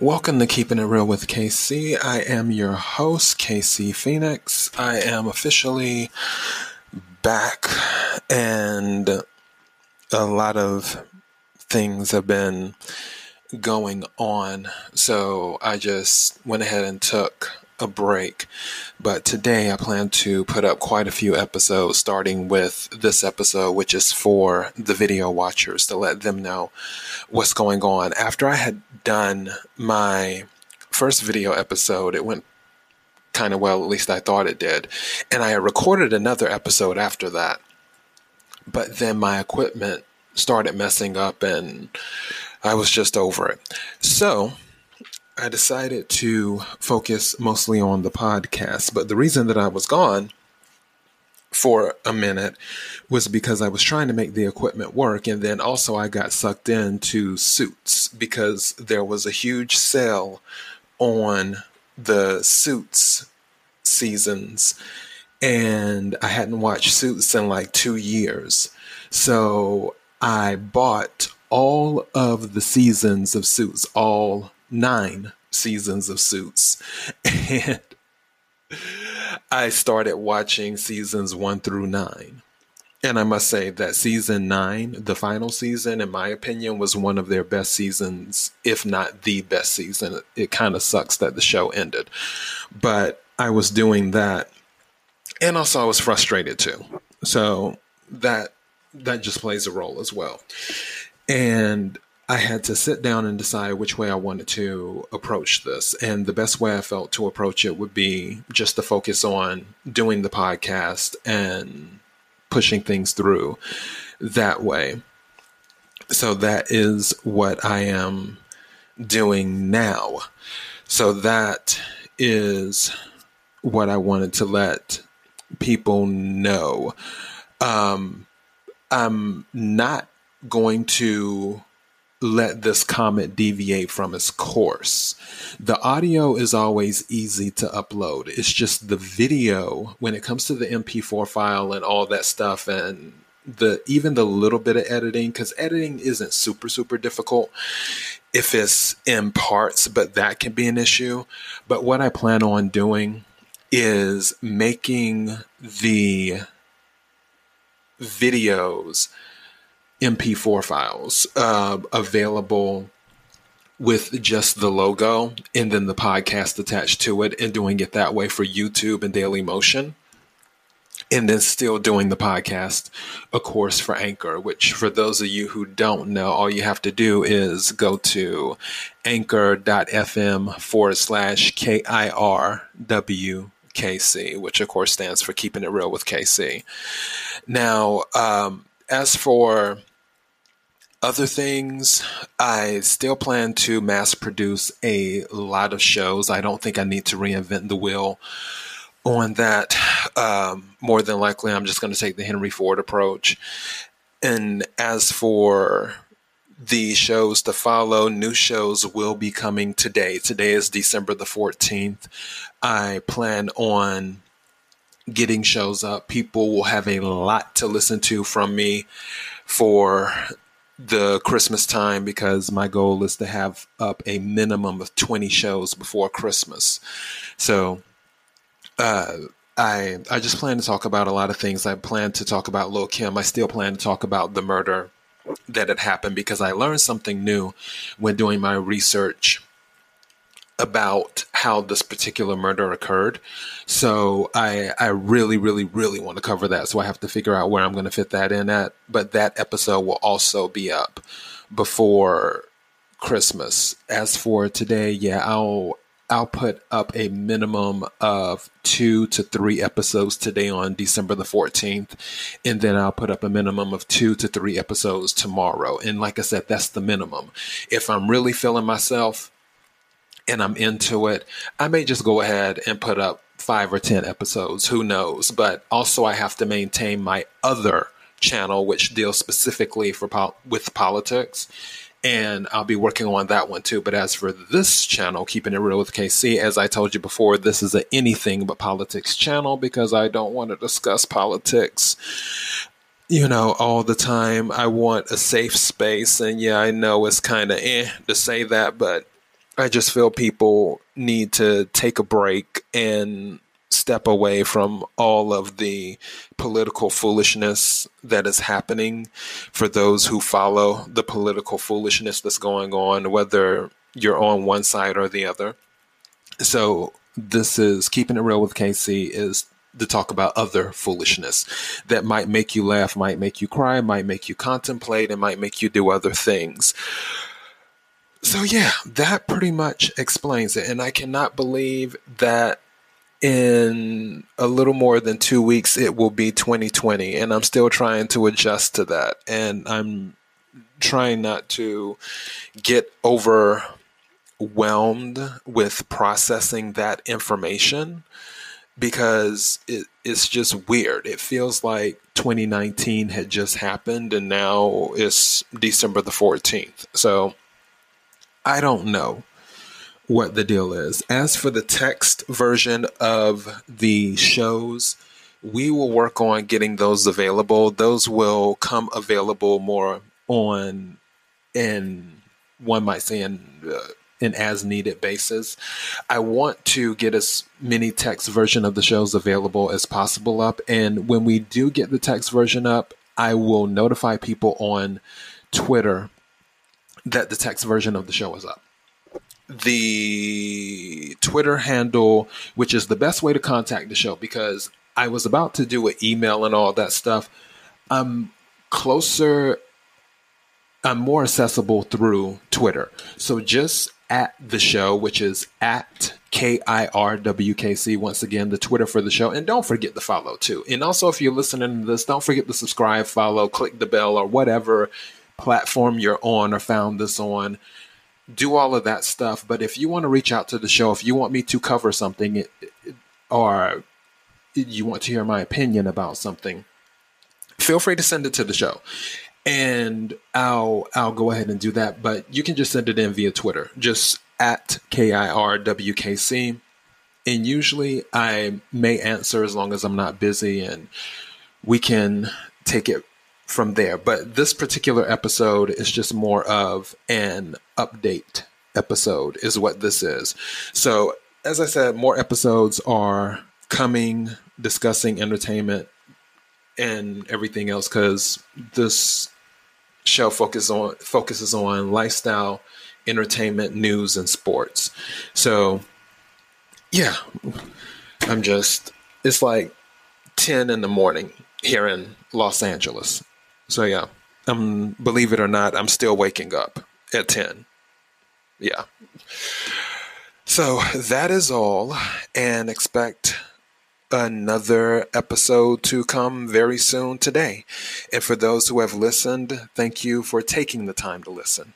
Welcome to Keeping It Real with KC. I am your host, KC Phoenix. I am officially back, and a lot of things have been going on. So I just went ahead and took a break. But today I plan to put up quite a few episodes, starting with this episode, which is for the video watchers to let them know what's going on. After I had done my first video episode, it went kind of well, at least I thought it did. And I recorded another episode after that. But then my equipment started messing up and I was just over it. So I decided to focus mostly on the podcast. But the reason that I was gone for a minute was because I was trying to make the equipment work. And then also I got sucked into suits because there was a huge sale on the suits seasons. And I hadn't watched Suits in like two years. So I bought all of the seasons of Suits, all nine seasons of Suits. And I started watching seasons one through nine. And I must say that season nine, the final season, in my opinion, was one of their best seasons, if not the best season. It kind of sucks that the show ended. But I was doing that. And also I was frustrated too. So that that just plays a role as well. And I had to sit down and decide which way I wanted to approach this. And the best way I felt to approach it would be just to focus on doing the podcast and pushing things through that way. So that is what I am doing now. So that is what I wanted to let people know. Um, I'm not going to let this comment deviate from its course. The audio is always easy to upload. It's just the video when it comes to the MP4 file and all that stuff and the even the little bit of editing cuz editing isn't super super difficult if it's in parts, but that can be an issue. But what I plan on doing is making the videos MP4 files uh, available with just the logo and then the podcast attached to it and doing it that way for YouTube and Daily Motion. And then still doing the podcast, of course, for Anchor, which for those of you who don't know, all you have to do is go to anchor.fm forward slash K I R W KC, which of course stands for Keeping It Real with KC. Now, um, as for other things, I still plan to mass produce a lot of shows. I don't think I need to reinvent the wheel on that. Um, more than likely, I'm just going to take the Henry Ford approach. And as for the shows to follow, new shows will be coming today. Today is December the 14th. I plan on getting shows up. People will have a lot to listen to from me for the Christmas time because my goal is to have up a minimum of 20 shows before Christmas. So, uh, I I just plan to talk about a lot of things. I plan to talk about Lil Kim. I still plan to talk about the murder that had happened because I learned something new when doing my research about how this particular murder occurred. So I I really really really want to cover that. So I have to figure out where I'm going to fit that in at. But that episode will also be up before Christmas. As for today, yeah, I'll I'll put up a minimum of two to three episodes today on December the 14th. And then I'll put up a minimum of two to three episodes tomorrow. And like I said, that's the minimum. If I'm really feeling myself, and I'm into it, I may just go ahead and put up five or 10 episodes. Who knows? But also, I have to maintain my other channel, which deals specifically for po- with politics. And I'll be working on that one too. But as for this channel, Keeping It Real with KC, as I told you before, this is a anything but politics channel because I don't want to discuss politics you know, all the time. I want a safe space. And yeah, I know it's kind of eh to say that, but I just feel people need to take a break and step away from all of the political foolishness that is happening for those who follow the political foolishness that's going on, whether you're on one side or the other. So, this is keeping it real with KC is to talk about other foolishness that might make you laugh, might make you cry, might make you contemplate, and might make you do other things. So, yeah, that pretty much explains it. And I cannot believe that in a little more than two weeks, it will be 2020. And I'm still trying to adjust to that. And I'm trying not to get overwhelmed with processing that information because it, it's just weird. It feels like 2019 had just happened and now it's December the 14th. So I don't know what the deal is. As for the text version of the shows, we will work on getting those available. Those will come available more on in one might say in uh, an as needed basis. I want to get as many text version of the shows available as possible up and when we do get the text version up, I will notify people on Twitter that the text version of the show is up. The Twitter handle, which is the best way to contact the show, because I was about to do an email and all that stuff. I'm closer, I'm more accessible through Twitter. So just at the show, which is at KIRWKC. Once again, the Twitter for the show. And don't forget to follow too. And also, if you're listening to this, don't forget to subscribe, follow, click the bell, or whatever platform you're on or found this on. Do all of that stuff. But if you want to reach out to the show, if you want me to cover something or you want to hear my opinion about something, feel free to send it to the show. And I'll I'll go ahead and do that. But you can just send it in via Twitter, just at KIRWKC. And usually I may answer as long as I'm not busy and we can take it from there. But this particular episode is just more of an update episode, is what this is. So, as I said, more episodes are coming discussing entertainment and everything else because this show focuses on focuses on lifestyle, entertainment, news, and sports. So, yeah, I'm just it's like ten in the morning here in Los Angeles. So yeah, um, believe it or not, I'm still waking up at ten. Yeah. So that is all, and expect another episode to come very soon today. And for those who have listened, thank you for taking the time to listen.